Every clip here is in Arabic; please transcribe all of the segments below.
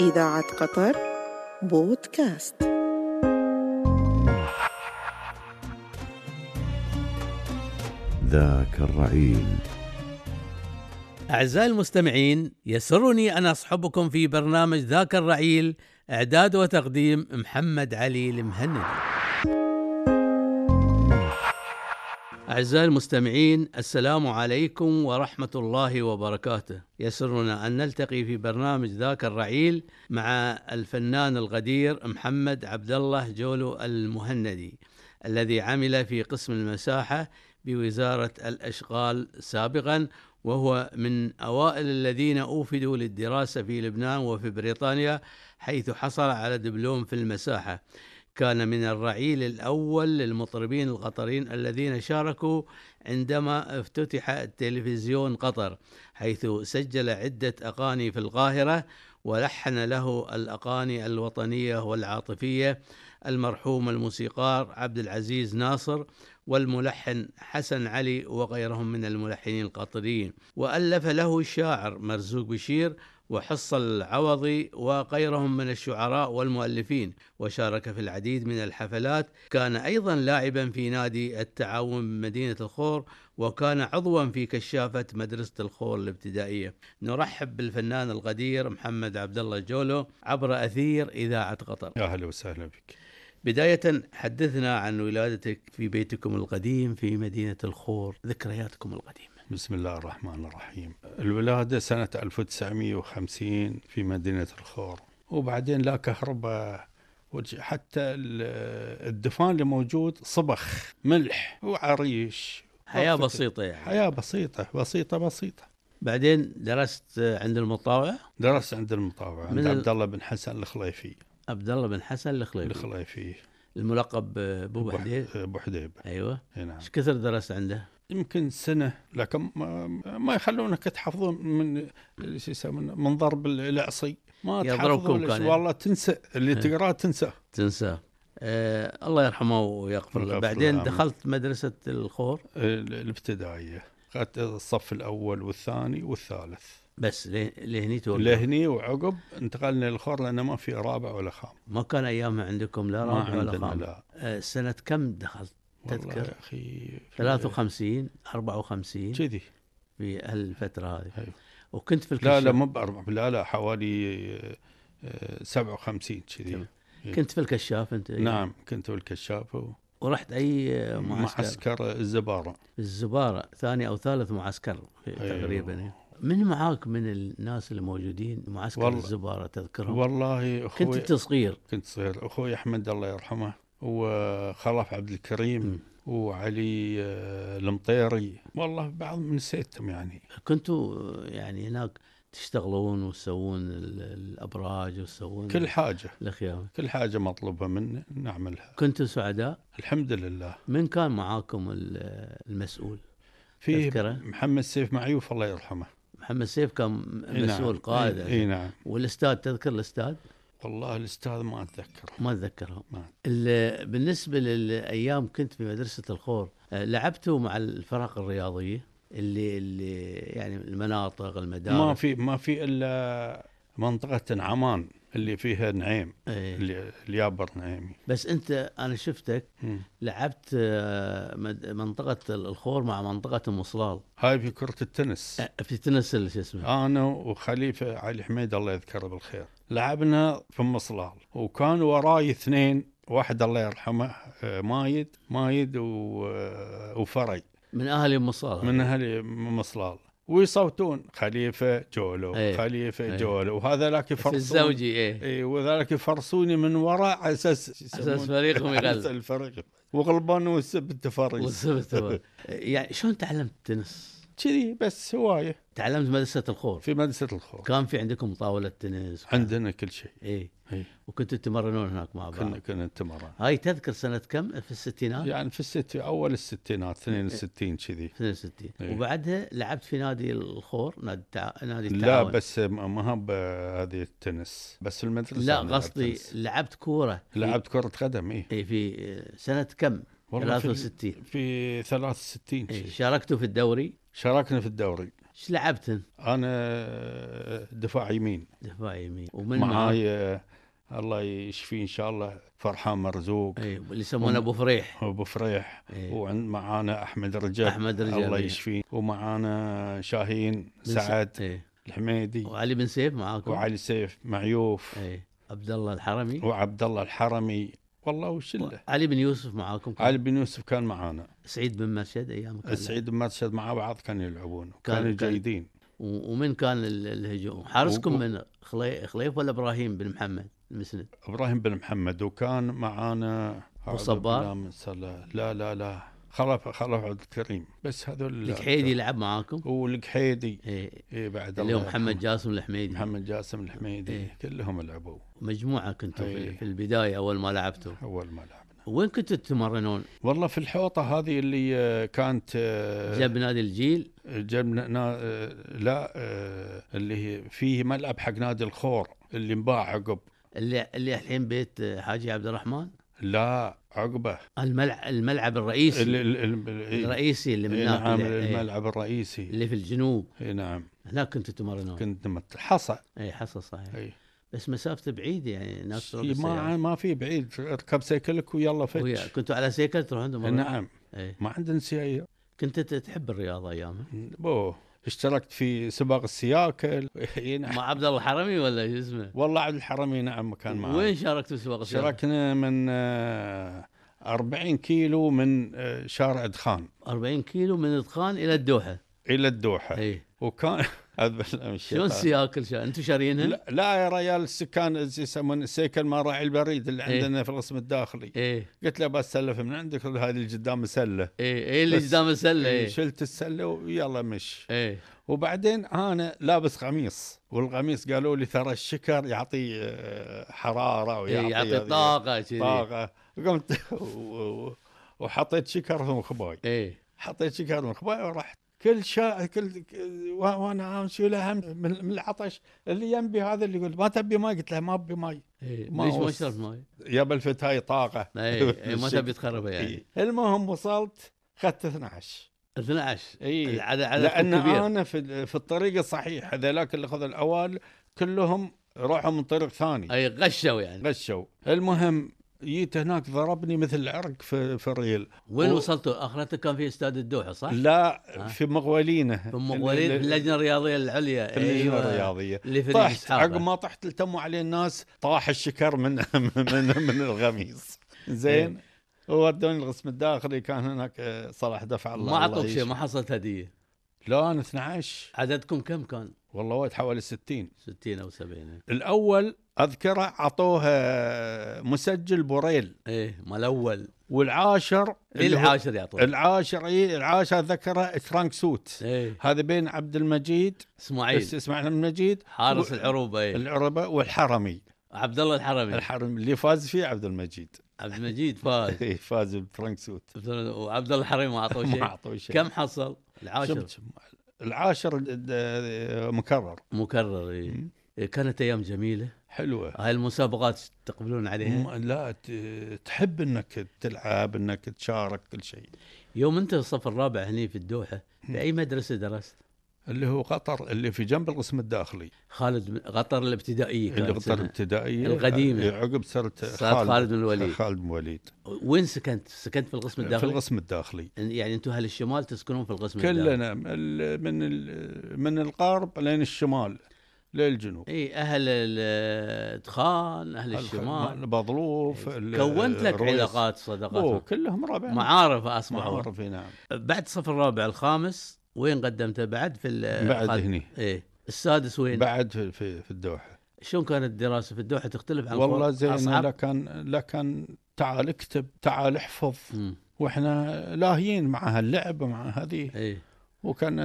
إذاعة قطر بودكاست. ذاك الرعيل. أعزائي المستمعين يسرني أن أصحبكم في برنامج ذاك الرعيل إعداد وتقديم محمد علي المهندي أعزائي المستمعين السلام عليكم ورحمة الله وبركاته. يسرنا أن نلتقي في برنامج ذاك الرعيل مع الفنان الغدير محمد عبد الله جولو المهندي الذي عمل في قسم المساحة بوزارة الأشغال سابقا وهو من أوائل الذين أوفدوا للدراسة في لبنان وفي بريطانيا حيث حصل على دبلوم في المساحة. كان من الرعيل الأول للمطربين القطريين الذين شاركوا عندما افتتح التلفزيون قطر حيث سجل عدة أغاني في القاهرة ولحن له الأغاني الوطنية والعاطفية المرحوم الموسيقار عبد العزيز ناصر والملحن حسن علي وغيرهم من الملحنين القطريين وألف له الشاعر مرزوق بشير وحصل العوضي وغيرهم من الشعراء والمؤلفين. وشارك في العديد من الحفلات. كان أيضا لاعبا في نادي التعاون بمدينة الخور. وكان عضوا في كشافة مدرسة الخور الابتدائية. نرحب بالفنان القدير محمد عبد الله جولو عبر أثير إذاعة قطر. يا أهلا وسهلا بك بداية حدثنا عن ولادتك في بيتكم القديم في مدينة الخور ذكرياتكم القديمة. بسم الله الرحمن الرحيم. الولادة سنة 1950 في مدينة الخور. وبعدين لا كهرباء حتى ال- الدفان اللي موجود صبخ ملح وعريش. حياة بسيطة يعني. حياة بسيطة بسيطة بسيطة. بعدين درست عند المطاوع؟ درست عند المطاوع عند عبد الله بن حسن الخليفي. عبد الله بن حسن الخليفي. الخليفي. الملقب بابو أبو حديد ح- ابو حديبة أيوه نعم. إيش كثر درست عنده؟ يمكن سنة لكن ما, ما يخلونك تحفظون من شو يسمونه؟ من ضرب العصي ما تحفظون. والله تنسى. اللي إيه. تقراه تنسى. تنساه آه الله يرحمه ويغفر له. بعدين. دخلت مدرسة الخور؟ ال- الابتدائية. أخذت الصف الأول والثاني والثالث. بس له- لهني توقف لهني وعقب انتقلنا للخور لأنه ما في رابع ولا خام. ما كان ايامها عندكم لا رابع ولا خام. لا. آه سنة كم دخلت؟ والله تذكر؟ يا في- 53 54 كذي. في هالفترة هذه. أيوه. وكنت في لا لا الكشاف. مو بأربع لا لا حوالي آه، 57 كذي. تمام. كنت في الكشاف أنت؟ نعم كنت بالكشاف و- ورحت أي معسكر, معسكر الزبارة. في الزبارة ثاني أو ثالث معسكر في أيوه. من معاك من الناس الموجودين معسكر والله- الزبارة تذكرهم؟ والله كنت أخوي أنت صغير. كنت صغير. أخوي أحمد الله يرحمه وخلف عبد الكريم مم. وعلي آه، المطيري. والله بعض نسيتهم يعني. كنتوا يعني هناك تشتغلون وتسوون ال- الأبراج وتسوون كل حاجة. الخيام كل حاجة مطلوبة منا نعملها. كنتوا سعداء؟ الحمد لله. من كان معاكم ال- المسؤول؟ تذكره؟ محمد سيف معيوف الله يرحمه. محمد سيف كان إي مسؤول نعم. قائد. إي نعم. والأستاذ تذكر الأستاذ؟ والله الأستاذ ما اتذكر ما ال- بالنسبة للأيام كنت في مدرسة الخور آه، لعبتوا مع الفرق الرياضية اللي اللي يعني المناطق المدارس ما في ما في إلا منطقة عمان. اللي فيها نعيم إيه. اللي اليابر نعيمي. بس أنت أنا شفتك. لعبت آه، منطقة الخور مع منطقة المصلال هاي في كرة التنس. في تنس ال- شو اسمه؟ أنا وخليفة علي حميد الله يذكره بالخير. لعبنا في المصلال وكان وراي اثنين واحد الله يرحمه آه، مايد مايد آه، وفري. من أهل المصلال من أهل مصلال ويصوتون خليفة جولو إيه. خليفة إيه. جولو وهذا لك في يفرصون الزوجي إيه اي وذلك يفرصوني من وراء على أساس أساس فريقهم يغلب. الفريق وغلبان والسب التفريج وصلت هو. يعني شلون تعلمت التنس؟ كذي بس هواية. تعلمت مدرسة الخور. في مدرسة الخور. كان في عندكم طاولة تنس؟ عندنا كل شيء. إيه. إيه. وكنتوا تمرنون هناك مع بعض؟ كنا كنا نتمرن. هاي تذكر سنة كم؟ في الستينات؟ يعني في الست أول الستينات إيه. 62 كذي. 62 إيه. وبعدها لعبت في نادي الخور نادي التع... نادي لا التعاون. بس ما بهذه التنس. بس المدرسة لا قصدي. لعبت كورة. في- لعبت كرة قدم اي اي في سنة كم؟ والله في- 63 في 63 إيه. شاركتوا في الدوري؟ شاركنا في الدوري. إيش لعبتن؟ أنا دفاع يمين. دفاع يمين. ومن معاي آه، الله يشفيه إن شاء الله. فرحان مرزوق. اي اللي يسمونه أبو فريح. أبو فريح. إيه. وعند معانا أحمد رجب. أحمد رجب، الله إيه. يشفيه. ومعانا شاهين سعد اي الحميدي. وعلي بن سيف معاكم؟ وعلي سيف معيوف. اي عبد الله الحرمي. وعبد الله الحرمي. والله وشله علي بن يوسف معاكم؟ علي بن يوسف كان معانا. سعيد بن مرشد أيام كان سعيد ومرشد مع بعض كانوا يلعبون كان- كانوا كان- جيدين. ومن كان ال- الهجوم؟ حارسكم من خلي- خليف ولا إبراهيم بن محمد المسند؟ إبراهيم بن محمد وكان معانا وصبار؟ لا لا لا. خلف خلف عبد الكريم. بس هذول الكحيدي لعب معاكم؟ والقحيدي. اي إيه بعد اللي هو محمد. جاسم الحميدي. محمد جاسم الحميدي. إيه. كلهم لعبوا. مجموعة كنتوا في, إيه. في البداية أول ما لعبتوا. أول ما لعبنا وين كنتوا تتمرنون؟ والله في الحوطة هذه اللي آه، كانت آه، جنب نادي الجيل؟ جبنا نا... آه، لا اللي هي فيه ملعب حق نادي الخور اللي انباع عقب. اللي اللي الحين بيت حاجي عبد الرحمن؟ لا عقبه. الملعب الملعب الرئيسي. ال- ال- ال- ال- الرئيسي اللي من إيه نعم اللي, إيه، الملعب الرئيسي. اللي في الجنوب. اي نعم. هناك كنتوا تمرنون كنت حصى اي حصل صحيح. اي بس مسافته بعيده يعني تروح بالسيارة. ما ما في بعيد اركب سيكلك ويلا ويا- فتش كنتوا على سيكل تروحون تمرنون؟ نعم. اي ما عندنا سيايير كنت تحب الرياضة أيامها؟ بوه اشتركت في سباق السياكل. مع عبد الله الحرمي ولا شو اسمه؟ والله عبد الحرمي نعم كان معي وين شاركت في سباق السيارة؟ شاركنا من آه، 40 كيلو من آه، شارع دخان 40 كيلو من إدخان إلى الدوحة. إلى الدوحة. اي وكان أعوذ بالله من شلون الشيطان. السياكل شا... أنتم شارينها؟ لا, لا يا ريال السكان يسمون السيكل ما راعي البريد اللي إيه. عندنا في القسم الداخلي. إيه. قلت له بس سلف من عندك هذه اللي قدام سلة. إيه إيه اللي قدام السله إيه، إيه. شلت السلة ويلا مش. إيه. وبعدين أنا لابس قميص والقميص قالوا لي ترى الشكر يعطي آه، حرارة إيه ويعطي يعطي هذه- طاقة طاقة. قمت وحطيت شكر في مخباي إيه. حطيت شكر في مخباي ورحت كل شا كل و- وأنا أمشي له هم من من العطش اللي ينبي هذا اللي يقول ما تبي ماي؟ قلت له ما أبي ماي. إيه ما ليش ما شربت ماي؟ يا بالفتاي طاقة. إيه إيه، ما تبي تخربها يعني. إيه. المهم وصلت اخذت 12 12 اي العدد عدد لأن كبير. أنا في في الطريق الصحيح هذولاك اللي اخذوا الاوائل كلهم راحوا من طريق ثاني. أي غشوا يعني. غشوا. المهم جيت هناك ضربني مثل العرق في في الريل وين و- وصلتوا؟ اخرتك كان في استاد الدوحة صح؟ لا ها؟ في مغولينه في مواليد في اللجنة الرياضية العليا اللجنة أيوة. الرياضية اللي في طحت. عقب ما طحت التموا عليه الناس طاح الشكر من من من القميص زين ودوني القسم الداخلي كان هناك آه، صلاح دفع الله ما اعطوك شيء. ما حصلت هدية لا أنا 12 عددكم كم كان؟ والله وايد حوالي 60 60 أو 70 الأول أذكره أعطوه آه، مسجل بوريل. إيه مال الأول والعاشر هو- العاشر يعطوك؟ العاشر اي العاشر ذكره track suit. إيه. هذا بين عبد المجيد إسماعيل. إسماعيل المجيد حارس و- العروبه إيه. العربة والحرمي. عبد الله الحرمي. الحرمي اللي فاز فيه عبد المجيد. عبد المجيد فاز. إيه، فاز بترانك سوت. وعبد الله الحرمي ما أعطوه ما شيء أعطوه شيء. كم حصل؟ العاشر. العاشر د- مكرر. مكرر إيه. إيه، كانت أيام جميلة. حلوة هاي المسابقات تقبلون عليها لا تحب إنك تلعب إنك تشارك كل شيء يوم أنت الصف الرابع هني في الدوحة في أي مدرسة درست؟ اللي هو قطر اللي في جنب القسم الداخلي خالد قطر الابتدائيه اللي قطر. الابتدائيه القديمة. إيه، عقب صرت صارت خالد بن الوليد. خالد بن الوليد وين سكنت؟ سكنت في القسم في الداخلي؟ القسم الداخلي يعني أنتم أهل الشمال تسكنون في القسم الداخلي كلنا من من الغرب لين الشمال للجنوب. اي أهل دخان أهل الشمال. بضلوف ال- كونت لك الرويس. علاقات صداقات. كلهم ربع معارف أصبحوا. معارف نعم. بعد الصف الرابع الخامس وين قدمته؟ بعد في بعد هني. إيه. السادس وين؟ بعد في, في, في الدوحة. شلون كانت الدراسة في الدوحة؟ تختلف عن والله؟ زين؟ لا كان لا كان تعال اكتب تعال احفظ. مم. وإحنا لاهيين مع هاللعب مع هذه. إيه. وكان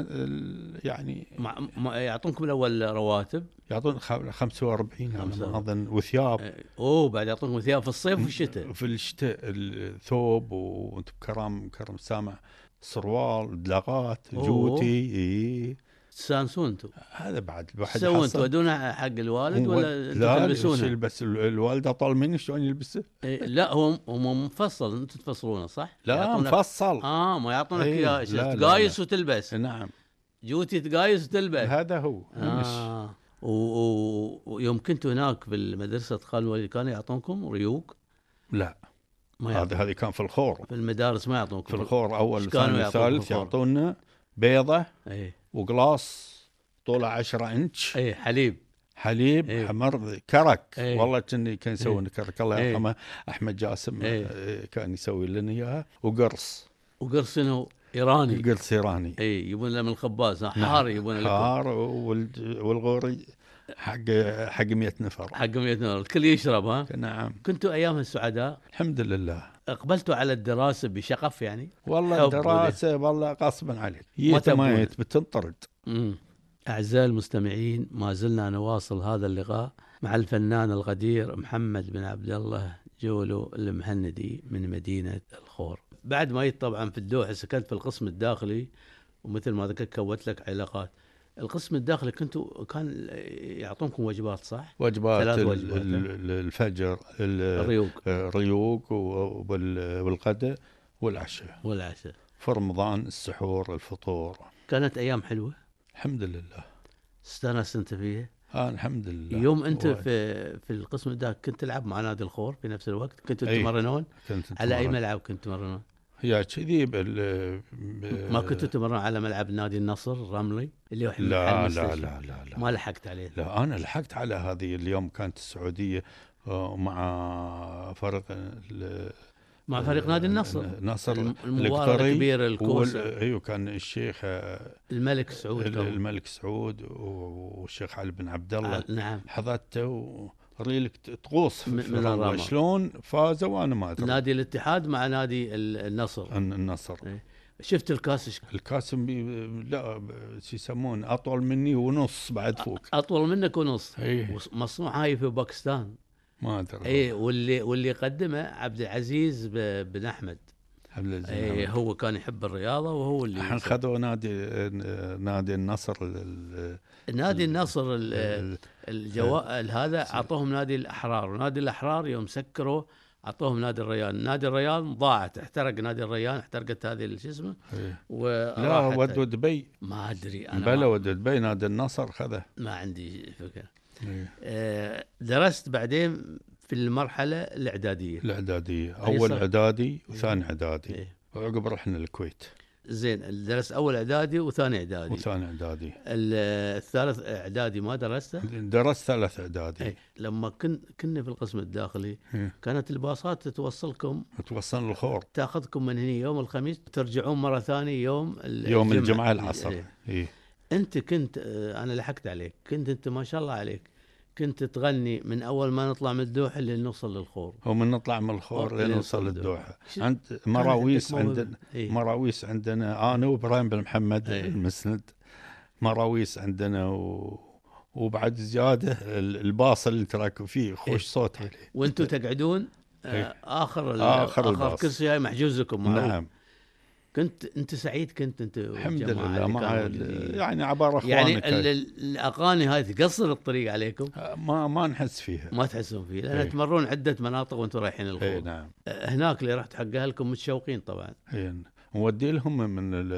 يعني مع ما يعطونكم الأول رواتب يعطون خ- 45 على 45. ما اظن وثياب إيه. أوه بعد يعطونكم ثياب في الصيف وفي الشتاء في الشتاء الثوب وانت بكرم كرم سامع سروال دلاغات. جوتي إيه. تستانسون أنتم هذا بعد الواحد تسوون. تودونه حق الوالد ولا لا تلبسونه؟ يلبس ال- الوالده طال مني شلون يلبسه؟ إيه لا هو هو مفصل أنتم تفصلونه صح؟ لا مفصل آه ما يعطونك اياه تقايس وتلبس نعم جوتي تقايس وتلبس هذا هو آه. ويوم كنتوا هناك في المدرسة خال الوليد كانوا يعطونكم ريوق لا هذا. هذه كان في الخور في المدارس ما يعطونكم في الخور أول ثاني ثالث؟ يعطونا بيضة اي وقلاص طوله 10 إنش. اي حليب. حليب إيه. حمر كرك. إيه. والله كان كان يسوي لنا كرك. الله إيه. يرحمه. أحمد جاسم إيه. آه، كان يسوي لنا إياها. وقرص. وقرص إنه إيراني. قرص إيراني. اي يبون له من الخباز. نعم. حار يبون لكم حار والغوري حق حق 100 نفر. حق 100 نور الكل يشرب ها؟ نعم. كنتوا ايامها السعداء؟ الحمد لله. أقبلتوا على الدراسة بشغف يعني؟ والله الدراسة والله غصبا عليك. ما بتنطرد. مم. أعزائي المستمعين ما زلنا نواصل هذا اللقاء مع الفنان القدير محمد بن عبد الله جولو المهندي من مدينة الخور. بعد ما جيت طبعا في الدوحة سكنت في القسم الداخلي ومثل ما ذكرت كونت لك علاقات. القسم الداخلي كنتوا كان يعطونكم وجبات صح؟ وجبات ثلاث وجبات، ال- ال- الفجر ال- الريوق الريوق والغداء والعشاء والعشاء في رمضان السحور الفطور كانت أيام حلوة الحمد لله استأنست أنت فيها آه الحمد لله يوم أنت وايد. في في القسم الداخلي كنت تلعب مع نادي الخور في نفس الوقت كنتوا أي. تتمرنون كنت على أتمرن. ملعب كنتوا تمرنون؟ يا كذي ما كنتوا تمرون على ملعب نادي النصر الرملي اللي هو لا لا؟ لا لا لا. ما لحقت عليه. لا أنا لحقت على هذه اليوم كانت السعودية آه، مع فرق مع فريق نادي النصر. النصر الم- المباراة القطري الكبيرة الكوسة. وال- أيوه كان الشيخ آه، الملك سعود. الملك سعود والشيخ علي بن عبد الله. آه، نعم. حضرته وريلك تغوص من- في. شلون فازوا وأنا ما أدري. نادي الاتحاد مع نادي ال- النصر. الن- النصر. شفت الكاس الكاسم بي لا شو يسمون أطول مني ونص بعد فوق. أطول منك ونص. اي وص- مصنوع هاي في باكستان. ما أدري. اي واللي واللي قدمه عبد العزيز ب- بن أحمد. عبد العزيز اي. هو كان يحب الرياضة وهو اللي الحين خذوا نادي نادي النصر ال- نادي النصر ال- ال- الجوائل هذا أعطوهم نادي الأحرار. ونادي الأحرار يوم سكروا أعطوهم نادي الريان. نادي الريان ضاعت احترق نادي الريان احترقت هذه شو اسمه؟ إيه. لا ودوا دبي ما أدري أنا بلا ودوا دبي نادي النصر خذه. ما عندي فكرة. إيه. آه، درست بعدين في المرحلة الإعدادية. الإعدادية. أول؟ إعدادي وثاني إعدادي. إيه. وعقب رحنا الكويت. زين درست أول إعدادي وثاني إعدادي. وثاني إعدادي. ال- الثالث إعدادي ما درسته؟ درست ثلاث إعدادي. اي لما كن كنا في القسم الداخلي إيه. كانت الباصات توصلكم توصلنا الخور. تاخذكم من هنا يوم الخميس ترجعون مرة ثانية يوم ال- يوم الجمعة العصر. إيه. إيه. أنت كنت آه، أنا لحقت عليك كنت أنت ما شاء الله عليك. كنت تغني من أول ما نطلع من الدوحة لين نوصل للخور ومن نطلع من الخور لين لين نوصل نوصل الدوحة. الدوحه شو- عند مراويس. عندنا إيه. مراويس عندنا أنا وإبراهيم بن محمد إيه. المسند مراويس عندنا و... وبعد زيادة ال- الباص اللي انت راكب فيه إيه. خوش صوت عليه وأنتم تقعدون آه، إيه. آخر ال- آخر آخر الباص. كرسي محجوز لكم معروف. نعم كنت انت سعيد كنت انت الحمد لله. مع. يعني عباره إخوانك يعني ال- ال- الأغاني هاي تقصر الطريق عليكم؟ ما ما نحس فيها. ما تحسون فيه لأن إيه. تمرون عدة مناطق وأنتم رايحين اي الخور نعم. هناك اللي رحت حق اهلكم متشوقين طبعا. اي نودي لهم من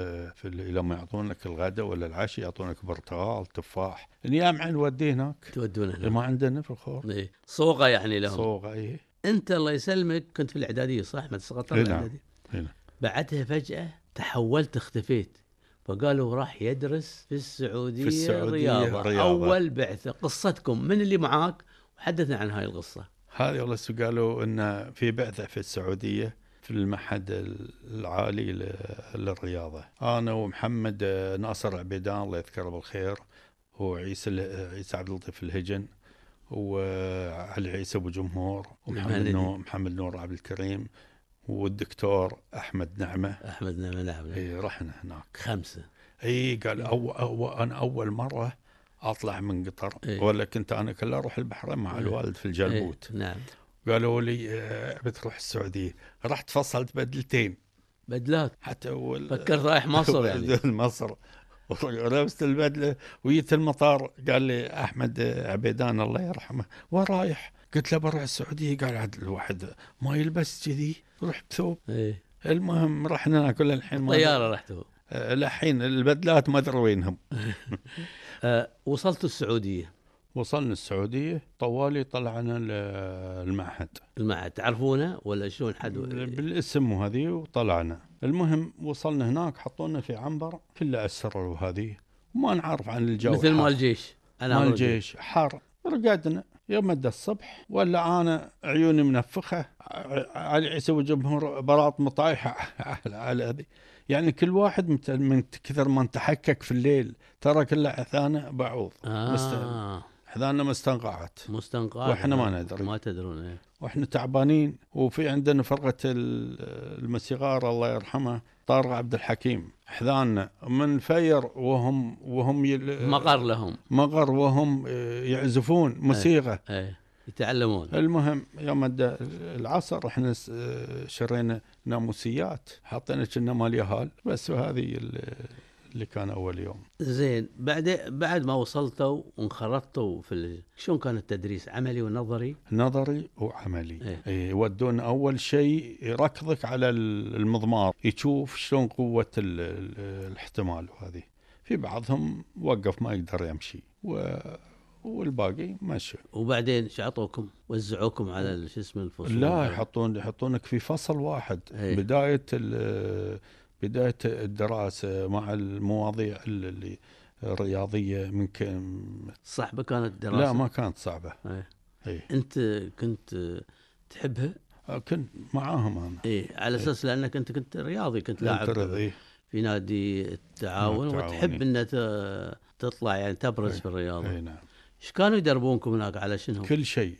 لما يعطونك الغداء ولا العشاء يعطونك برتقال تفاح. اليامعه نوديه هناك. تودون هناك. ما عندنا في الخور إيه. صوغة يعني لهم. صوغة اي أنت الله يسلمك كنت في الإعدادية صح؟ قطر إيه نعم. الإعدادية. إيه نعم. بعدها فجأة تحولت اختفيت فقالوا راح يدرس في السعودية, في السعودية رياضة. رياضة. أول بعثة قصتكم من اللي معاك وحدثنا عن هاي القصة هذه والله قالوا إن في بعثة في السعودية في المعهد العالي ل- للرياضة أنا ومحمد ناصر عبيدان الله يذكره بالخير وعيسى عيسى عبد اللطيف الهجن وعلي عيسى أبو جمهور ومحمد. نور محمد نور عبد الكريم والدكتور أحمد نعمة. أحمد نعم نعم إي رحنا هناك. خمسة. إي قال أو أو أنا أول مرة أطلع من قطر. إيه. ولا كنت أنا كله أروح البحرين مع إيه. الوالد في الجلبوت. إيه. نعم. قالوا لي آه، بتروح السعودية. رحت فصلت بدلتين. بدلات. حتى وال... فكرت رايح مصر يعني. مصر. ولبست البدلة وجيت المطار. قال لي أحمد عبيدان الله يرحمه وين رايح؟ قلت له بروح السعودية قال عاد الواحد ما يلبس كذي روح بثوب. إيه. المهم رحنا ناكل الحين طيارة رحتوا. آه، لحين البدلات ما أدري وينهم. آه وصلتوا السعودية. وصلنا السعودية طوالي طلعنا ل- المعهد. المعهد. تعرفونه ولا شلون حد بالاسم وهذه وطلعنا. المهم وصلنا هناك حطونا في عنبر كله اسر وهذه وما نعرف عن الجو. مثل حار. مال الجيش أنا مال الجيش حر. رقدنا. يوم مدى الصبح ولا أنا عيوني منفخة علي عيسى وجمهور براط مطايحة على هذه. يعني كل واحد من كثر ما تحكك في الليل ترى كله عثانه بعوض. آه. حذانا مستنقعت. مستنقعات وإحنا ما ندري. ما تدرون إيه. وإحنا تعبانين. وفي عندنا فرقة ال- الموسيقار الله يرحمه طارق عبد الحكيم حذانا من فير وهم وهم يل... مقر لهم. مغر وهم يعزفون موسيقى. إيه يتعلمون. المهم يوم العصر إحنا شرينا ناموسيات حطينا كنا مال يهال بس وهذه اللي كان أول يوم. زين بعد بعد ما وصلتوا وانخرطتوا في ال... شلون كان التدريس؟ عملي ونظري؟ نظري وعملي. إيه. إيه. يودون أول شيء يركضك على ال- المضمار يشوف شلون قوة ال- ال- الاحتمال وهذه. في بعضهم وقف ما يقدر يمشي و... والباقي مشى. وبعدين شو عطوكم وزعوكم على شو اسمه الفصول؟ لا يحطون يحطونك في فصل واحد. إيه. بداية ال- بداية الدراسة مع المواضيع اللي الرياضية من كم صعبة كانت دراسه لا ما كانت صعبة إيه. اي أنت كنت تحبها كنت معاهم أنا اي على أساس لأنك أنت كنت رياضي كنت لاعب إيه. في نادي التعاون وتحب إيه. ان ت- تطلع يعني تبرز إيه. في الرياضة اي نعم إيش كانوا يدربونكم هناك على شنو؟ كل شيء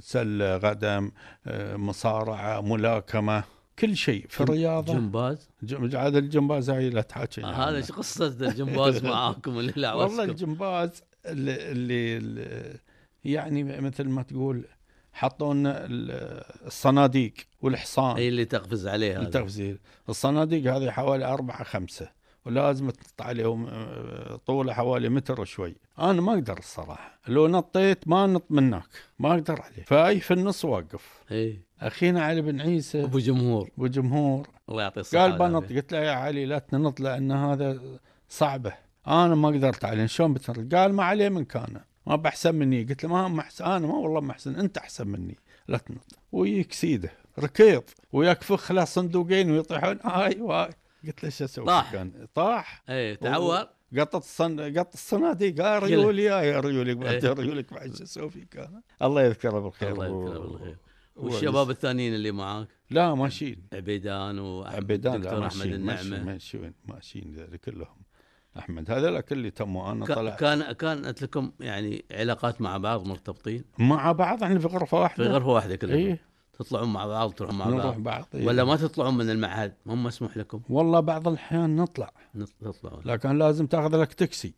سلة قدم آه، مصارعة ملاكمة كل شيء في الرياضة؟ جمباز؟ جم- عاد الجمباز هاي لا تحكي آه. هذا إيش قصة الجمباز معاكم اللي لا والله الجمباز اللي, اللي, اللي يعني مثل ما تقول حطونا ال- الصناديق والحصان. اي اللي تقفز عليه هذا. التفزير الصناديق هذه حوالي أربعة خمسة. ولازم تنط عليهم آه، طوله حوالي متر وشوي. أنا ما أقدر الصراحة. لو نطيت ما نط منك ما أقدر عليه. فأي في النص واقف. اي اخينا علي بن عيسى. أبو جمهور. وجمهور الله يعطيه الصحة قال بنط. قلت له يا علي لا تنط لأن هذا صعبة. أنا ما قدرت عليه. شلون بتنط؟ قال ما عليه من كان. ما باحسن مني. قلت له ما احسن أنا ما والله ما احسن أنت أحسن مني. لا تنط. ويك سيده. ركض وياك فخ له صندوقين ويطيحون. أيوه. قلت له شو أسوي؟ طاح. كان طاح. اي تعور. قطت الصن قط الصناديق. قال ريولي يا ريولك بعد إيه. ريولك بعد شو أسوي فيك أنا؟ الله يذكره بالخير. الله يذكره بالخير. والشباب الثانيين اللي معاك؟ لا ماشيين. عبيدان عبيدان لا والدكتور أحمد النعمة. ماشيين ماشيين كلهم. أحمد هذول كل تموا أنا كا- طلع كان كانت لكم يعني علاقات مع بعض مرتبطين؟ مع بعض إحنا في غرفة في واحدة غرفة واحدة كلكم اي تطلعون مع بعض تروحون مع نروح بعض؟ بعض إيه. ولا ما تطلعون من المعهد؟ مو مسموح لكم؟ والله بعض الأحيان نطلع. نط- تطلعون. لكن لازم تاخذ لك تاكسي.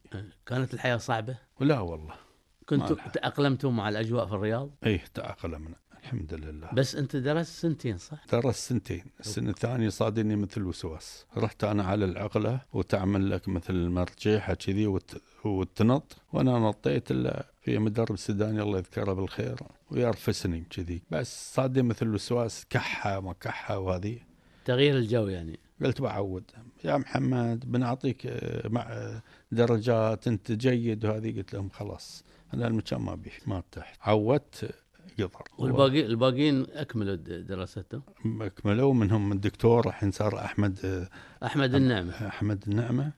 كانت الحياة صعبة؟ ولا والله. كنتوا. تأقلمتوا مع الأجواء في الرياض؟ إيه تأقلمنا. الحمد لله. بس انت درست سنتين صح؟ درست سنتين. السنة الثانية صادني مثل وسواس رحت أنا على العقلة وتعمل لك مثل المرجيحة كذي وت... وتنط وأنا نطيت إلا في مدرب سوداني الله يذكره بالخير ويرفسني كذي بس صادني مثل وسواس كحة ما كحة وهذه تغيير الجو يعني. قلت بعود. يا محمد بنعطيك آه، مع آه، درجات أنت جيد. وهذه قلت لهم خلاص. أنا المكان ما بيه ما ارتحت. عودت قدر والباقي الباقيين أكملوا دراستهم؟ كملوا منهم الدكتور الحين صار أحمد آه، أحمد النعمة. أحمد النعمة.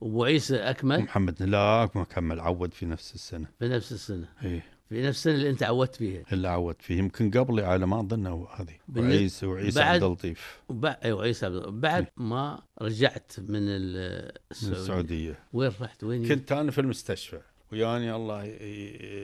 وأبو عيسى أكمل؟ ومحمد لا ما كمل عود في نفس السنة. في نفس السنة. إيه. في نفس السنة اللي أنت عودت فيها. اللي عود فيه. يمكن قبلي على ما أظن هذه. وعيسى وعيسى عبد اللطيف. أيوه عيسى عبد. بعد ما رجعت من ال- من السعودية. السعودية. وين رحت؟ وين كنت أنا في المستشفى. وياني الله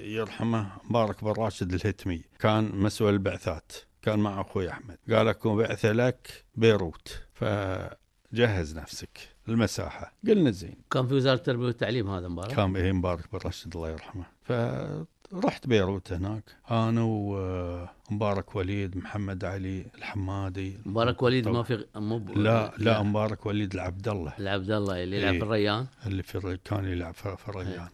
يرحمه. مبارك بن راشد الهتمي. كان مسؤول البعثات. كان مع أخوي أحمد. قال اكو بعثة لك بيروت. فجهز نفسك المساحه قلنا زين. كان في وزارة التربية والتعليم هذا مبارك كان إيه مبارك بن راشد الله يرحمه. فرحت بيروت هناك. أنا ومبارك وليد محمد علي الحمادي. مبارك وليد طب- ما في مو ب- لا لا مبارك وليد العبد الله. العبد الله اللي يلعب إيه. في الريان. اللي في الر- كان يلعب في الريان.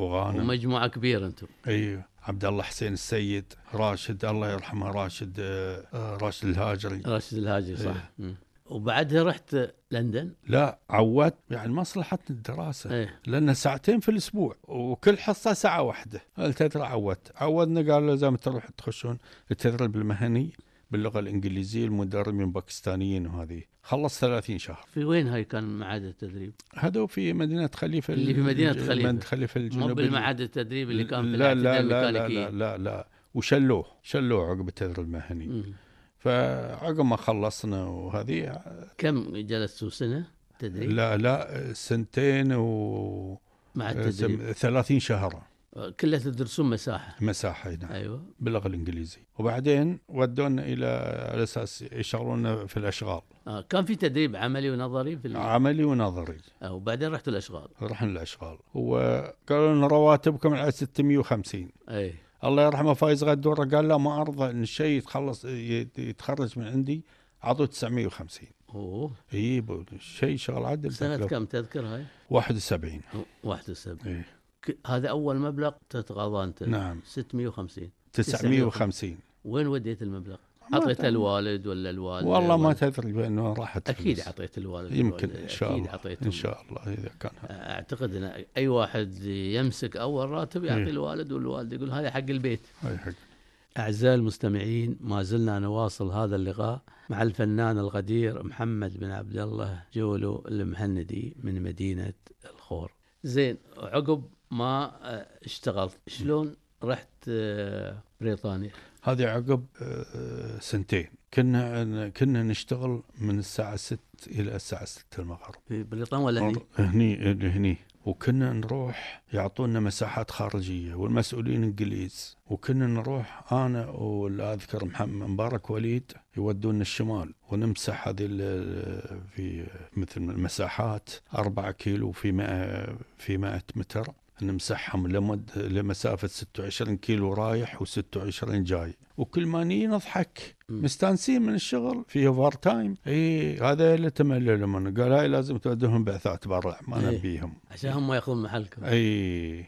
غانم ومجموعة كبيرة أنتم. أيوه عبد الله حسين السيد راشد الله يرحمه راشد آه، راشد الهاجري. راشد الهاجري صح. مم. وبعدها رحت لندن؟ لا عودت يعني مصلحة الدراسة. إيه لأن ساعتين في الأسبوع وكل حصة ساعة واحدة. هل تدري عودت. عودنا قال لازم تروح تخشون التدريب المهني. باللغة الإنجليزية المدربين باكستانيين وهذه خلص 30 شهر. في وين هاي كان معهد التدريب؟ هذا في مدينة خليفة اللي في مدينة الج- خليفة. مدينة خليفة مو الجنوبية. بالمعهد التدريب اللي كان في لا لا لا لا لا لا لا. وشلوه شلوه عقب التدريب المهني. فعقب ما خلصنا وهذه كم جلستوا سنة تدريب؟ لا لا سنتين و مع التدريب. سم- 30 شهر. كلها تدرسون مساحة. مساحة هنا أيوه. باللغة الإنجليزية. وبعدين ودونا إلى على أساس يشغلونا في الأشغال. آه. كان في تدريب عملي ونظري في ال... عملي ونظري. آه. وبعدين رحتوا الأشغال. رحنا الأشغال. وقالوا لنا رواتبكم على 650 أي. الله يرحمه فايز غدورة قال لا ما أرضى إن الشيء يتخلص يت- يتخرج من عندي عطوا 950 أوه. إي شيء شغل عدل. سنة كم تذكر هاي؟ 71 أو 71 إي. هذا أول مبلغ تتقاضى أنت نعم 650 950 وين وديت المبلغ؟ أعطيته. الوالد ولا الوالد والله ما تدري وين راحت أكيد. أعطيت الوالد يمكن. إن شاء أكيد الله اعطيتهم إن شاء الله إذا كان. أعتقد إن أي واحد يمسك أول راتب يعطي إيه. الوالد والوالد يقول هذا حق البيت هاي حق أعزائي المستمعين ما زلنا نواصل هذا اللقاء مع الفنان القدير محمد بن عبد الله جولو المهندي من مدينة الخور زين عقب ما آه، اشتغلت. شلون رحت آه، بريطانيا؟ هذه عقب آه، سنتين. كنا كنا نشتغل من الساعة 6 إلى الساعة 6 المغرب. في بريطانيا ولا هني؟ هني هني. وكنا نروح يعطونا مساحات خارجية والمسؤولين إنجليز. وكنا نروح أنا ولا اذكر محمد مبارك وليد يودونا الشمال. ونمسح هذه في مثل المساحات أربعة كيلو في 100 في 100 متر. نمسحهم لمد لمسافة 26 كيلو رايح و26 جاي. وكل ما نيجي نضحك. مستانسين من الشغل في overtime إي هذا اللي تملل من قال هاي لازم تودوهم بعثات برا ما إيه. نبيهم. عشان هم ياخذون محلكم. إي.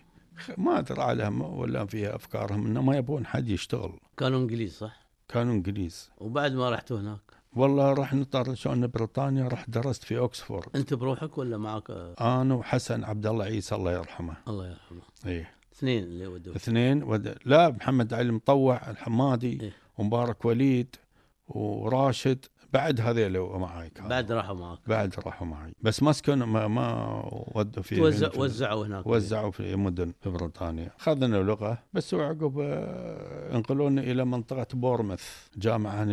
ما أدري عليهم ولا فيها أفكارهم إنه ما يبون حد يشتغل. كانوا إنجليز صح؟ كانوا إنجليز. وبعد ما رحتوا هناك؟ والله راح نطر شلون بريطانيا رحت درست في اوكسفورد أنت بروحك ولا معك؟ أنا وحسن عبد الله عيسى الله يرحمه. الله يرحمه. اي اثنين اللي ودوا اثنين ود... لا محمد علي مطوع الحمادي إيه. ومبارك وليد وراشد. بعد هذيل معاي كانوا. بعد راحوا معك بعد راحوا معي بس ما سكنوا ما, ما ودوا في توزع في- وزعوا هناك. وزعوا في مدن في بريطانيا. اخذنا لغة. بس وعقب آه، انقلونا إلى منطقة بورنموث جامعة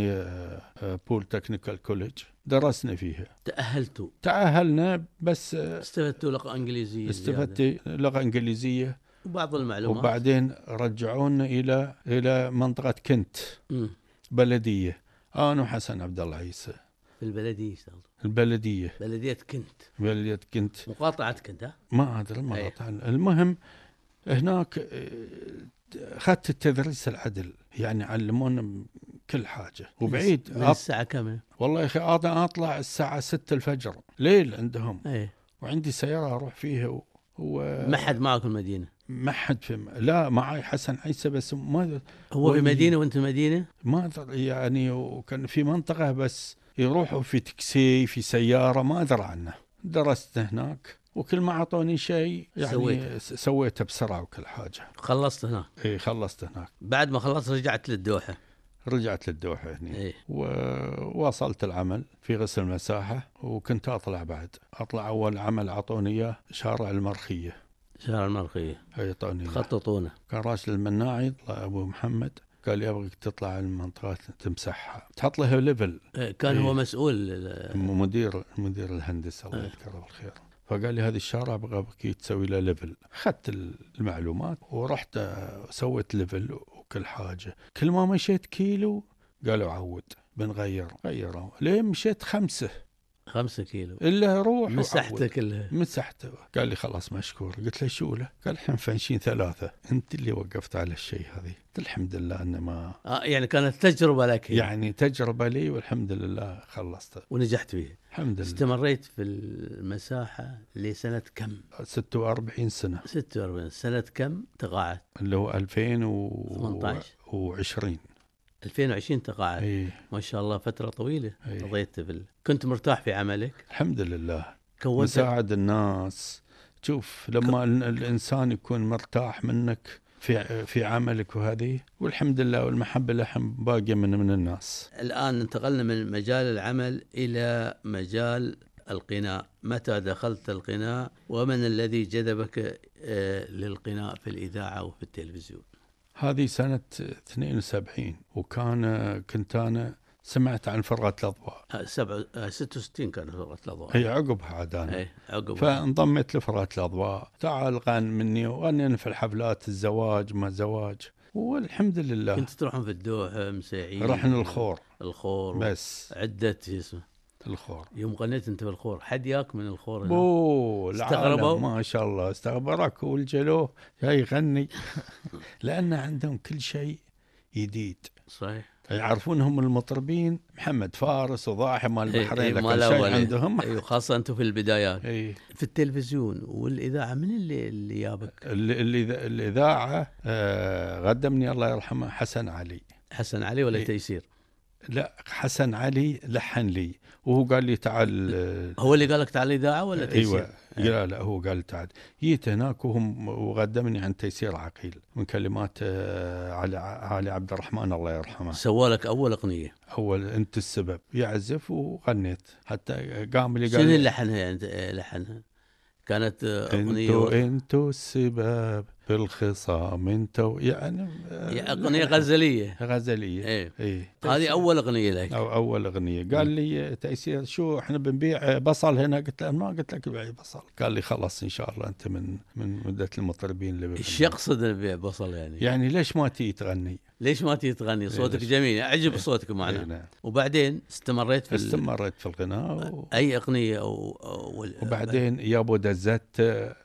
Poole Technical College درسنا فيها. تأهلتوا. تأهلنا بس آه، استفدتوا لغة إنجليزية استفدت لغة إنجليزية. وبعض المعلومات. وبعدين رجعونا إلى إلى منطقة كنت. مم. بلدية. أنا وحسن عبد الله عيسى في البلدية اشتغلت البلدية. بلدية كنت. بلدية كنت. مقاطعة كنت ها؟ ما أدري. قطع المهم هناك آه، اخذت التدريس العدل. يعني علمونا كل حاجة. وبعيد من. الساعة كم؟ والله يا أخي أنا أطلع الساعة 6 الفجر. ليل عندهم. إيه وعندي سيارة أروح فيها و... و... ما حد معك المدينة؟ ما حد في لا معي حسن عيسى بس ما هو في مدينة وأنت مدينة؟ ما يعني وكان في منطقة بس يروحوا في تاكسي في سيارة ما أدري عنه درست هناك وكل ما أعطوني شيء يعني سويته. سويته بسرعة وكل حاجة. خلصت هناك؟ إي خلصت هناك. بعد ما خلصت رجعت للدوحة. رجعت للدوحة هني. إيه وواصلت العمل في قسم المساحة وكنت أطلع بعد. أطلع أول عمل أعطوني إياه شارع المرخية. شارع المرخيه اي اعطوني إياه. خططونه كان راشد المناعي طلع أبو محمد قال لي تطلع المنطقة تمسحها. تحط لها level إيه، كان إيه. هو مسؤول ال- مدير مدير الهندسة الله إيه. يذكره بالخير. فقال لي هذا الشارع أبغى تسوي له level أخذت المعلومات ورحت سويت level وكل حاجة. كل ما مشيت كيلو قالوا عود بنغير. غيروا. لين مشيت خمسة. خمسة كيلو. إلا روح. مسحته كلها مسحته قال لي خلاص مشكور قلت له شو له؟ قال الحين فنشين ثلاثة. أنت اللي وقفت على الشيء هذه. قلت الحمد لله أنه ما آه يعني كانت تجربة لك هي. يعني تجربة لي والحمد لله خلصت. ونجحت فيها. الحمد لله. استمريت في المساحة لسنة كم؟ 46 سنة. 46 سنة. كم تقاعدت اللي هو 2020 18. 2020 تقاعد. اي ما شاء الله فترة طويلة إي. قضيت بال... كنت مرتاح في عملك؟ الحمد لله. كونت مساعد الناس. شوف لما ال- الإنسان يكون مرتاح منك في في عملك وهذه والحمد لله والمحبة لحم باقية من من الناس. الآن انتقلنا من مجال العمل إلى مجال القناء. متى دخلت القناء؟ ومن الذي جذبك آه، للقناء في الإذاعة وفي التلفزيون؟ هذه سنة 72 وكان كنت أنا سمعت عن فرقة الأضواء. آه، سبعة آه، 66 كانت فرقة الأضواء. هي عقبها عاد أنا إي عقب. فانضميت لفرقة الأضواء. تعال غن مني وغنينا في الحفلات الزواج ما زواج. والحمد لله. كنت تروحون في الدوحة مساعين. رحنا الخور. الخور. بس. شو اسمه؟ الخور يوم غنيت انت في الخور حد ياك من الخور هنا؟ بو استغربوا؟ ما شاء الله استغربك والجلو جاي يغني لأن عندهم كل شيء جديد صحيح يعرفون هم المطربين محمد فارس وضاحي مال إيه، البحرين لكن مال شيء. عندهم أيوه خاصة أنتم في البدايات اي في التلفزيون والإذاعة من اللي اللي جابك؟ الإذاعة آه قدمني الله يرحمه حسن علي حسن علي ولا إيه. تيسير؟ لا حسن علي لحن لي وهو قال لي تعال آه، هو اللي قال لك تعال الاذاعه ولا تيسير؟ أيوه لا لا هو قال تعال. جيت هناك وهم وقدمني عن تيسير عقيل من كلمات آه، علي علي عبد الرحمن الله يرحمه. سوى لك أول أغنية. أول أنت السبب. يعزف وغنيت. حتى قام لي شنو قال اللي لي لحنها يعني؟ آه، لحنها؟ كانت آه، انتو اغنيه انتو السبب في الخصام انتو يعني آه، أغنية غزلية. غزلية. إيه. إيه. هذه أول أغنية لك. أو أول أغنية. قال لي تيسير شو إحنا بنبيع بصل هنا؟ قلت له ما قلت لك بيع بصل. قال لي خلاص إن شاء الله أنت من من مدة المطربين اللي. إيش يقصد نبيع بصل يعني؟ يعني ليش ما تيجي تغني؟ ليش ما تيجي تغني؟ صوتك ليش؟ جميل. عجب صوتك إيه معنا نعم. وبعدين استمريت في استمريت في الغناء و... أي أغنية أو, أو وبعدين يابو دزت آه،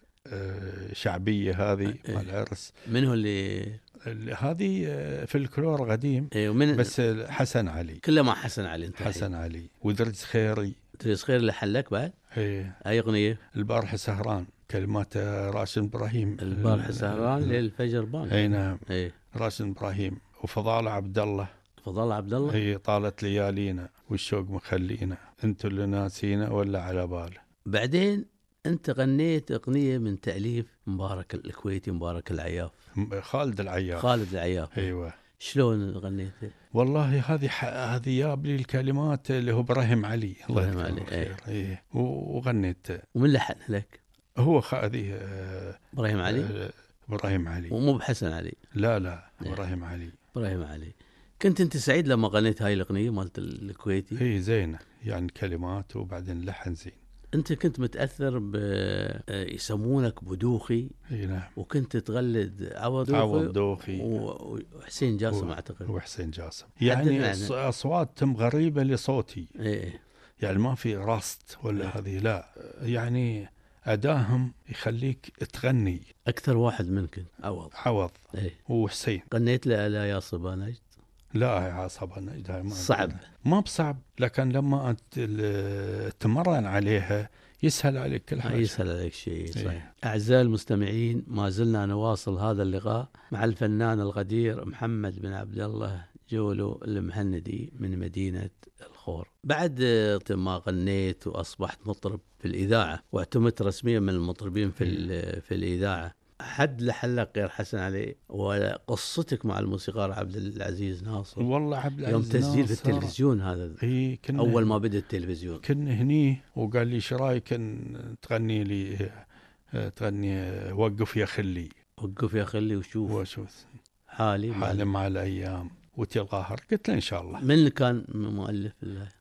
شعبية هذه إيه. مال العرس من هو اللي ال- هذه آه، فلكلور قديم. إيه ومن بس حسن علي. كله مع حسن علي انت حسن علي. ودرس خيري. تريس خير اللي حلك بعد؟ إيه. أي أغنية؟ البارحة سهران. كلمات آه، راشد إبراهيم. البارحة ال- سهران للفجر بان. إي نعم. اي راشد إبراهيم وفضال عبد الله فضل عبد الله هي طالت ليالينا والشوق مخلينا. أنتوا اللي ناسينا ولا على باله بعدين أنت غنيت أغنية من تأليف مبارك الكويتي مبارك العياف. خالد العياف. خالد العياف. أيوه. شلون غنيته؟ والله هذه. هذه جاب لي الكلمات اللي هو إبراهيم علي. الله يذكره علي، إيه. و- وغنيت. ومن لحن لك؟ هو هذه آه، إبراهيم علي؟ آه، إبراهيم علي. ومو بحسن علي. لا لا إيه. إبراهيم علي. إبراهيم علي. كنت أنت سعيد لما غنيت هاي الأغنية مالت الكويتي؟ هي زينة. يعني كلمات وبعدين لحن زين. أنت كنت متأثر ب آه، يسمونك بدوخي. إي نعم. وكنت تقلد عوض دوخي؟ عوض دوخي. وحسين جاسم و- أعتقد. وحسين جاسم. يعني اصواتهم غريبة لصوتي. إيه يعني ما في راست ولا إيه. هذه لا. يعني أداهم يخليك تغني. أكثر واحد منكم عوض. عوض. إيه. وحسين غنيت له لا يا صبا نجد؟ لا يا هاي ما صعب. ما بصعب لكن لما تمرن عليها يسهل عليك كل حاجة. يسهل عليك شيء صحيح. إيه. أعزائي المستمعين ما زلنا نواصل هذا اللقاء مع الفنان القدير محمد بن عبد الله جولو المهندي من مدينة الخور بعد ما غنيت وأصبحت مطرب في الإذاعة واعتمدت رسميا من المطربين في, ال- في الإذاعة. حد لحلق غير حسن علي وقصتك مع الموسيقار عبد العزيز ناصر. والله عبد العزيز يوم تسجيل في. التلفزيون هذا اي كنا أول ما بدأ التلفزيون. كنا هني وقال لي إيش رأيك تغني لي تغني وقف يا خلي وقف يا خلي وشوف وشو حالي حالم مع الأيام. وتي القاهر قلت له إن شاء الله. من اللي كان مؤلف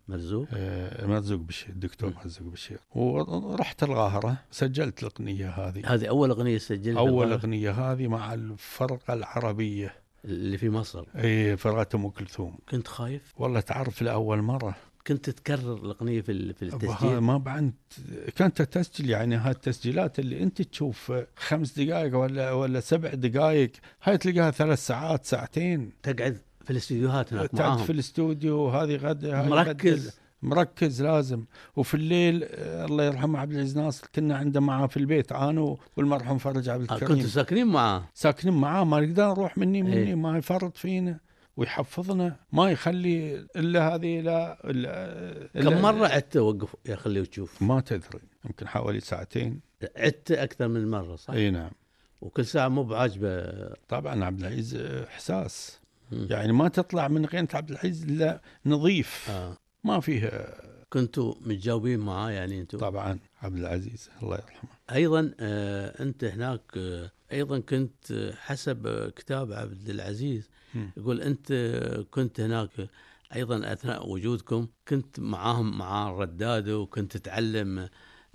مرزوق آه، مرزوق بشير الدكتور مرزوق بشير. ورحت القاهرة سجلت الأغنية هذه. هذه أول أغنية سجلتها؟ أول أغنية هذه مع الفرقة العربية. اللي في مصر؟ إي فرقة أم كلثوم. كنت خايف؟ والله تعرف لأول مرة. كنت تكرر الأغنية في في التسجيل؟ ما بعد كانت تسجيل يعني هاي التسجيلات اللي أنت تشوف خمس دقائق ولا ولا سبع دقائق هاي تلقاها ثلاث ساعات ساعتين. تقعد في الاستديوهات هناك معاهم في الاستوديو وهذه غد مركز. مركز لازم وفي الليل آه، الله يرحمه عبد العزيز ناصر كنا عنده معاه في البيت أنا والمرحوم فرج عبد آه، الكريم كنتوا ساكنين معاه ساكنين معاه ما نقدر نروح مني مني إيه. ما يفرط فينا ويحفظنا ما يخلي إلا هذه لا إلا كم مرة عدت اوقف يا خليه وتشوف ما تدري يمكن حوالي ساعتين عدت أكثر من مرة صح؟ إي نعم وكل ساعة مو بعاجبه طبعا عبد العزيز إحساس مم. يعني ما تطلع من غينة عبد العزيز إلا نظيف. آه. ما فيه كنتوا متجاوبين معاه يعني أنتم طبعا عبد العزيز الله يرحمه. أيضا آه أنت هناك آه أيضا كنت آه، حسب آه، كتاب عبد العزيز. يقول أنت آه، كنت هناك أيضا أثناء وجودكم كنت معاهم مع الرداد وكنت تتعلم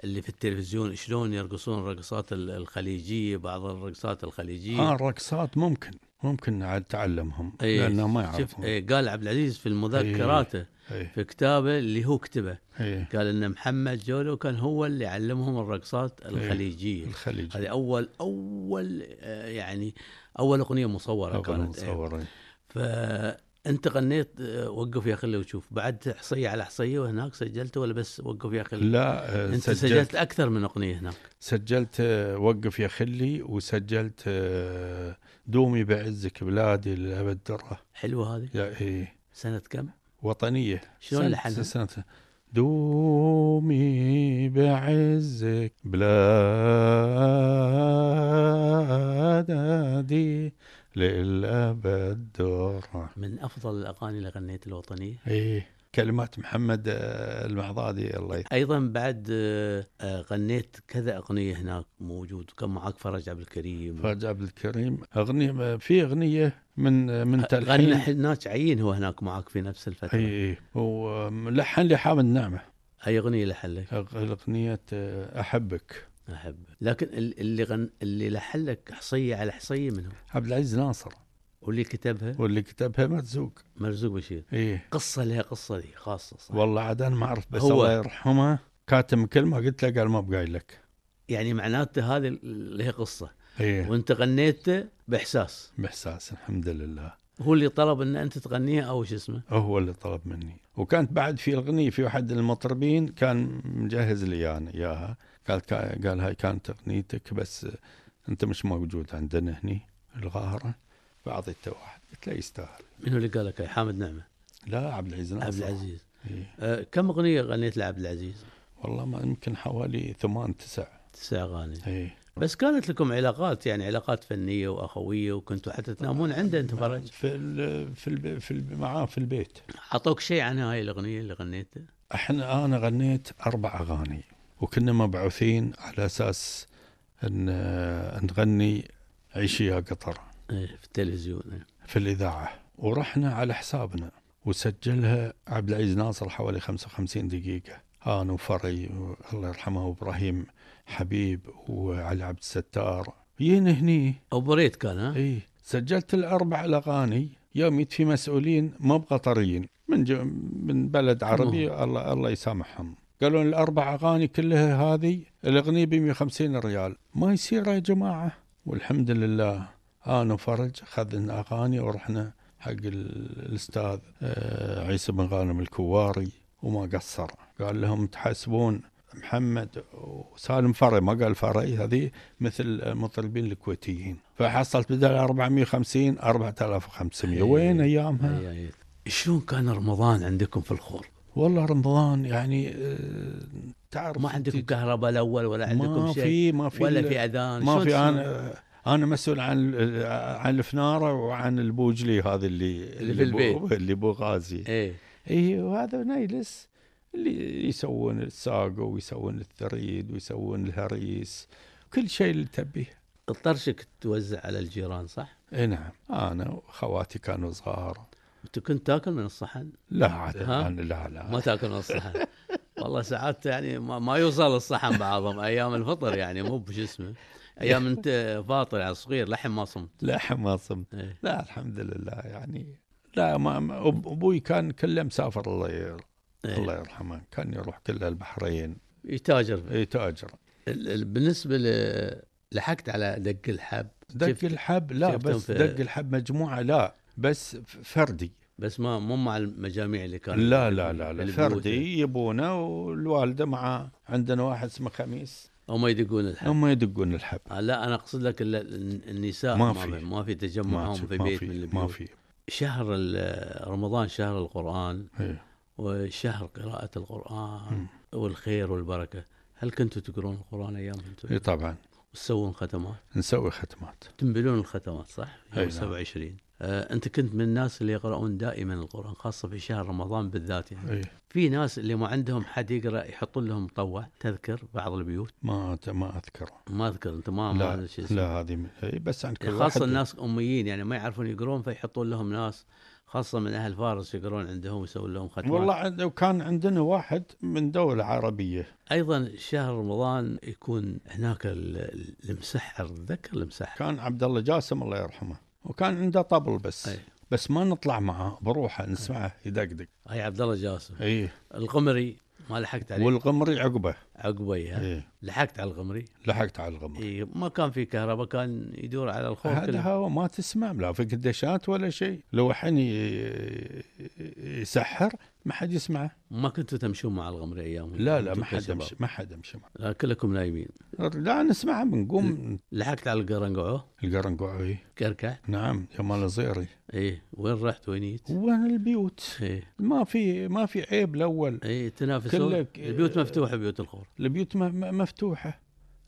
اللي في التلفزيون شلون يرقصون الرقصات ال- الخليجية بعض الرقصات الخليجية. آه الرقصات ممكن. ممكن عاد تعلمهم إيه، لأنه ما يعرفون إيه، قال عبد العزيز في المذكراته إيه في كتابه اللي هو كتبه. إيه. قال إن محمد جولو كان هو اللي علمهم الرقصات الخليجية. الخليج هذه أول أول آه، يعني أول أغنية مصورة أول كانت إيه. مصور إيه. فأنت غنيت آه، وقف يا خلي وشوف بعد حصيه على حصية وهناك سجلت ولا بس وقف يا خلي لا آه، أنت سجلت سجلت أكثر من أغنية هناك. سجلت وقف يا خلي وسجلت دومي بعزك بلادي للأبد درة. حلوة هذه. يا إيه. سنة كم؟ وطنية. شلون سنة- لحنها؟ سنة دومي بعزك بلادي للأبد دورة من أفضل الأغاني اللي غنيت الوطنية؟ إيه. كلمات محمد آه، المعضادي الله يرحمه أيضا بعد آه، آه، غنيت كذا أغنية هناك موجود. كان معك فرج عبد الكريم. فرج عبد الكريم. أغنية في أغنية من من غنى تلحين. هناك عين هو هناك معك في نفس الفترة. إي إي. ولحن لي حامد نعمة أي أغنية لحن لك؟ أغ- أغنية آه، أحبك. احب لكن ال- اللي غن اللي لحن لك حصية على حصية منه عبد العزيز ناصر. واللي كتبها؟ واللي كتبها مرزوق. مرزوق بشير. إيه. قصة لها قصة دي خاصة صح؟ والله عاد أنا ما أعرف بس هو- الله يرحمه كاتم كلمه قلت له قال ما بقايل لك. يعني معناته هذه لها قصة. إيه. وأنت غنيته بإحساس. بإحساس الحمد لله. هو اللي طلب إن أنت تغنيها أو شو اسمه؟ هو اللي طلب مني. وكانت بعد في اغنيه في واحد المطربين كان مجهز لي يعني إياها. قال قال هاي كانت أغنيتك بس أنت مش موجود عندنا هني الغاهرة. فاعطيته واحد. قلت له يستاهل. منو اللي قال لك؟ حامد نعمة؟ لا عبد العزيز عبد العزيز. إيه. أه كم أغنية غنيت لعبد العزيز؟ والله ما يمكن حوالي ثمان تسع. تسع أغاني. إيه. بس كانت لكم علاقات يعني علاقات فنية وأخوية وكنتوا حتى تنامون عنده أنت فرج؟ في ال في ال في ال معاه في البيت. أعطوك شيء عن هاي الأغنية اللي غنيتها؟ إحنا أنا غنيت أربع أغاني وكنا مبعوثين على أساس إن نغني عيشي يا قطر. إيه في التلفزيون إيه. في الإذاعة. ورحنا على حسابنا. وسجلها عبد العزيز ناصر حوالي 55 دقيقة. أنا وفرج الله يرحمه وابراهيم حبيب وعلي عبد الستار. جينا هني. أو بريت كان ها؟ اي سجلت الأربع الأغاني. يوم في مسؤولين ما بقطريين من من بلد عربي الله الله يسامحهم. قالوا الأربع أغاني كلها هذه الأغنية ب 150 ريال. ما يصير يا جماعة. والحمد لله. أنا وفرج اخذنا أغاني ورحنا حق ال- الأستاذ آه، عيسى بن غانم الكواري وما قصر قال لهم تحاسبون محمد وسالم فرج ما قال فرج هذه مثل المطربين الكويتيين فحصلت بدل 450 4500 وين أيامها؟ أي أي. شلون كان رمضان عندكم في الخور؟ والله رمضان يعني آه، تعرف ما عندكم كهرباء الأول ولا عندكم ما شيء في ما في ولا في أذان ما في؟ أنا أنا مسؤول عن عن الفنارة وعن البوجلي هذا اللي اللي في البيت. اللي بو غازي إيه اي وهذا نيلس اللي يسوون الساقو ويسوون الثريد ويسوون الهريس كل شيء اللي تبيه الطرشك توزع على الجيران صح؟ اي نعم أنا وأخواتي كانوا صغار أنت كنت تاكل من الصحن؟ لا عاد ها؟ أنا لا لا ما تاكل من الصحن والله ساعات يعني ما, ما يوصل الصحن بعضهم أيام الفطر يعني مو بش اسمه أيام أنت فاطر يعني صغير لحم ما صمت. لحم ما صمت. إيه. لا الحمد لله يعني لا ما أبوي كان كله مسافر الله ير... إيه. الله يرحمه. كان يروح كله البحرين. يتاجر. اي تاجر ال- ال- بالنسبة ل... لحقت على دق الحب؟ دق شفت- الحب؟ لا بس في- دق الحب مجموعة لا بس فردي. بس ما مو مع المجاميع اللي كانت لا لا لا, لا فردي يبونه والوالدة مع عندنا واحد اسمه خميس. هم يدقون الحب هم يدقون الحب آه لا أنا أقصد لك ال- ال- النساء ما ما, في. ما في تجمع ما هم في ما بيت من ما البيوت في شهر رمضان شهر القرآن إيه. وشهر قراءة القرآن مم. والخير والبركة هل كنتوا تقرون القرآن أيام اي أنتم؟ طبعا وتسوون ختمات؟ نسوي ختمات تنبلون الختمات صح؟ أي يوم نعم. 27 آه، أنت كنت من الناس اللي يقرؤون دائما القرآن خاصة في شهر رمضان بالذات يعني اي في ناس اللي ما عندهم حد يقرأ يحطون لهم مطوع تذكر بعض البيوت ما ما أذكر ما أذكر أنت ما ما لا اسمه. لا هذه م- إي بس عن كل خاصة الناس أميين يعني ما يعرفون يقرون فيحطون لهم ناس خاصة من أهل فارس يقرون عندهم ويسوون لهم ختمات. والله عند- وكان عندنا واحد من دولة عربية. أيضا شهر رمضان يكون هناك ال- ال- المسحر تذكر المسحر؟ كان عبد الله جاسم الله يرحمه. وكان عنده طبل بس. أي. بس ما نطلع معه بروحه نسمعه يدقدق. هاي عبد الله جاسم. اي القمري ما لحقت عليه. والغمري عقبه. عقبي ها اي لحقت على القمري لحقت على الغمري. إيه ما كان في كهرباء كان يدور على الخور هذا هو ما تسمع لا في قديشات ولا شيء. لو الحين ي- يسحر ما حد يسمعه. ما كنتوا تمشون مع القمري أيام؟ لا لا ما حد. يمشي ما حد يمشي معه. لا كلكم نايمين. لا نسمعه بنقوم. لحقت على القرنقعوه القرنقعوه قرقع. نعم جمال الزيري إيه. وين رحت؟ وين جيت؟ وين البيوت؟ إيه. ما في ما في عيب الأول. إيه تنافسون. البيوت مفتوحة بيوت الخور البيوت م- م- مفتوحة.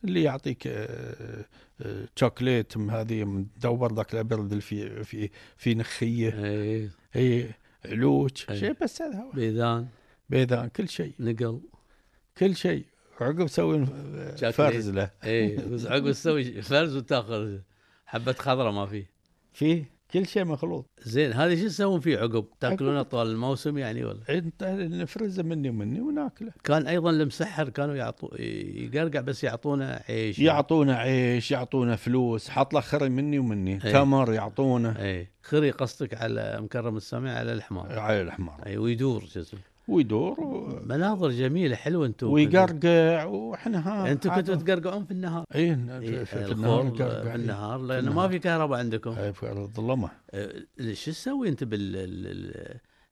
اللي يعطيك آه، آه، شوكليت هذه مدور ذاك الأبرد في في في نخية. إيه. اي علوج أي. شيء بس هذا هو. بيذان. بيذان كل شيء. نقل. كل شيء. وعقب سوي شوكليت. فرز له. بس عقب تسوي فرز وتأخذ حبة خضرة ما فيه. فيه؟ كل شيء مخلوط. زين هذا شو تسوون فيه عقب؟ تاكلونه طوال الموسم يعني ولا؟ إنت نفرزه مني ومني وناكله. كان أيضا المسحر كانوا يعطوا يقرقع بس يعطونا عيش يعطونا عيش يعطونا فلوس حط له خري مني ومني. أي. تمر يعطونا. اي خري قصدك على مكرم السامع على الحمار. على الحمار. اي ويدور شو اسمه؟ ويدور و... مناظر جميلة حلوة أنتم ويقرقع وإحنا ها أنتم كنتوا تقرقعون في النهار اي إيه، في, النهار في النهار لأنه النهار. ما في كهرباء عندكم اي في الظلمة أه، شو تسوي انت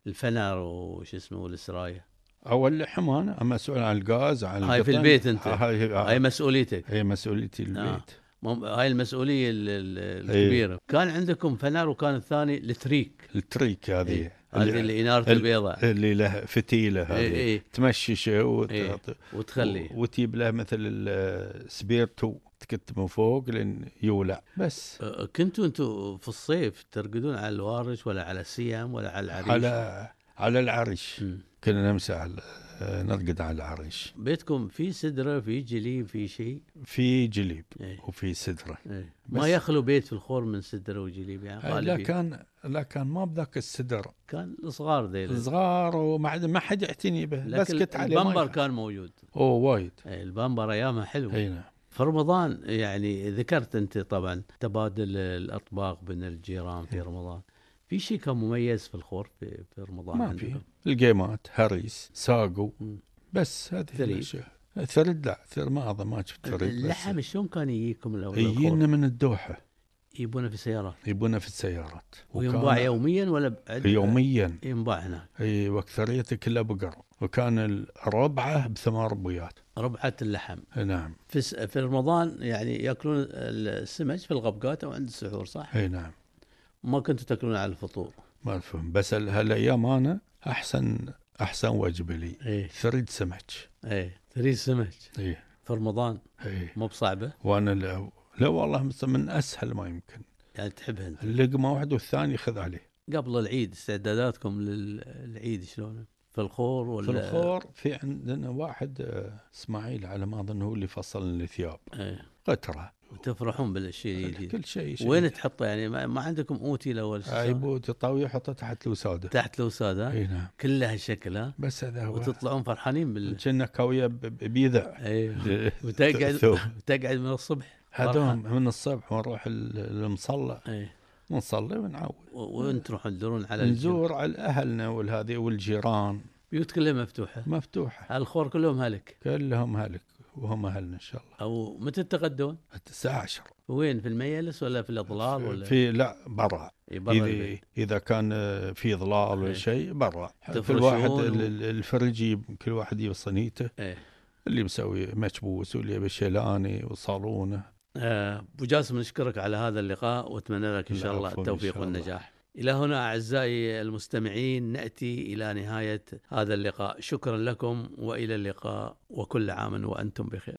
بالفنار وش اسمه والسرايه؟ اول حمانه مسؤول عن الغاز عن هاي في. البيت أنت. هاي هاي مسؤوليتك هي مسؤوليتي آه. البيت مم- هاي المسؤولية ال- ال- إيه. الكبيرة كان عندكم فنار وكان الثاني التريك التريك هذه إيه. هذه اللي اناره ال- البيضاء اللي له فتيلة هذه إيه، إيه. تمششه وت... إيه. وتخليه وتجيب له مثل السبيرتو تكت من فوق لين يولع بس أه، كنتوا أنتوا في الصيف ترقدون على الوارش ولا على السيم ولا على العريش؟ على على العرش مم. كنا نمسح نرقد على العرش بيتكم في سدرة في جليب في شيء؟ في جليب إيه. وفي سدرة. إيه. بس- ما يخلو بيت في الخور من سدرة وجليب يعني لا غالبي كان لا كان ما بذاك السدر. كان الصغار ذيل صغار وما ما حد يعتني به بس كنت عليه يخاف. كان موجود. أوه وايد. إيه، البمبر أيامها حلو أي نعم. في رمضان يعني ذكرت أنت طبعا تبادل الأطباق بين الجيران في رمضان. في شيء كان مميز في الخور في, في رمضان ما في؟ الجيمات هريس ساقو. بس هذه. الأشياء. ثرد لا ثرد ما هذا ما شفت ثرد اللحم شلون كان يجيكم الأول يجينا؟ من الدوحة. يجيبونه في سيارات يبونه في السيارات. وينباع يوميا ولا بعد؟ يوميا. ينباع هناك. أي واكثريته كلها بقر وكان الربعة بثمان ربويات ربعة اللحم. نعم. في في رمضان يعني يأكلون السمك في الغبقات أو عند السحور صح؟ أي نعم. ما كنتوا تاكلون على الفطور. ما الفهم بس ال- هالايام أنا أحسن أحسن وجبة لي. إيه. ثريد سمك. إيه. تريد سمك. اي في رمضان. اي مو بصعبة؟ وأنا لا, لا والله من أسهل ما يمكن. يعني تحبها أنت؟ اللقمة واحد والثاني خذ عليه. قبل العيد استعداداتكم للعيد شلون؟ في الخور ولا؟ في الخور في عندنا واحد آه، إسماعيل على ما اظن هو اللي فصل لي ثياب إيه. قطرة. وتفرحون بالشيء الجديد كل شيء شيء. وين تحطه؟ يعني ما, ما عندكم اوتي الأول شو هاي يسمى؟ بوت طاوي يحطه تحت الوساده تحت الوساد ها؟ إي نعم. كلها شكل ها؟ بس هذا هو. وتطلعون فرحانين بال كنا كاوية بيذع إيه. وتقعد ثوب. وتقعد من الصبح هذوم من الصبح ونروح ال- المصلى. إيه. ونصلي ونعود. وين تروحون؟ تدورون على؟ نزور على أهلنا والهذه والجيران. بيوت كلها مفتوحة؟ مفتوحة. الخور كلهم هلك؟ كلهم هلك. وهم أهلنا إن شاء الله. أو متى تتقدون؟ الساعة 10 وين في الميلس ولا في الأضلال ولا؟ في لا برا. اذا إذا كان آه، في ظلال. ولا شيء برا. كل واحد و- ال- ال- الفرج كل واحد يجيب صينيته إيه اللي مسوي مكبوس واللي يبي شيلاني وصالونه. آه، أبو جاسم نشكرك على هذا اللقاء وأتمنى لك إن شاء الله التوفيق شاء الله. والنجاح. إلى هنا أعزائي المستمعين نأتي إلى نهاية هذا اللقاء. شكرا لكم وإلى اللقاء وكل عام وأنتم بخير.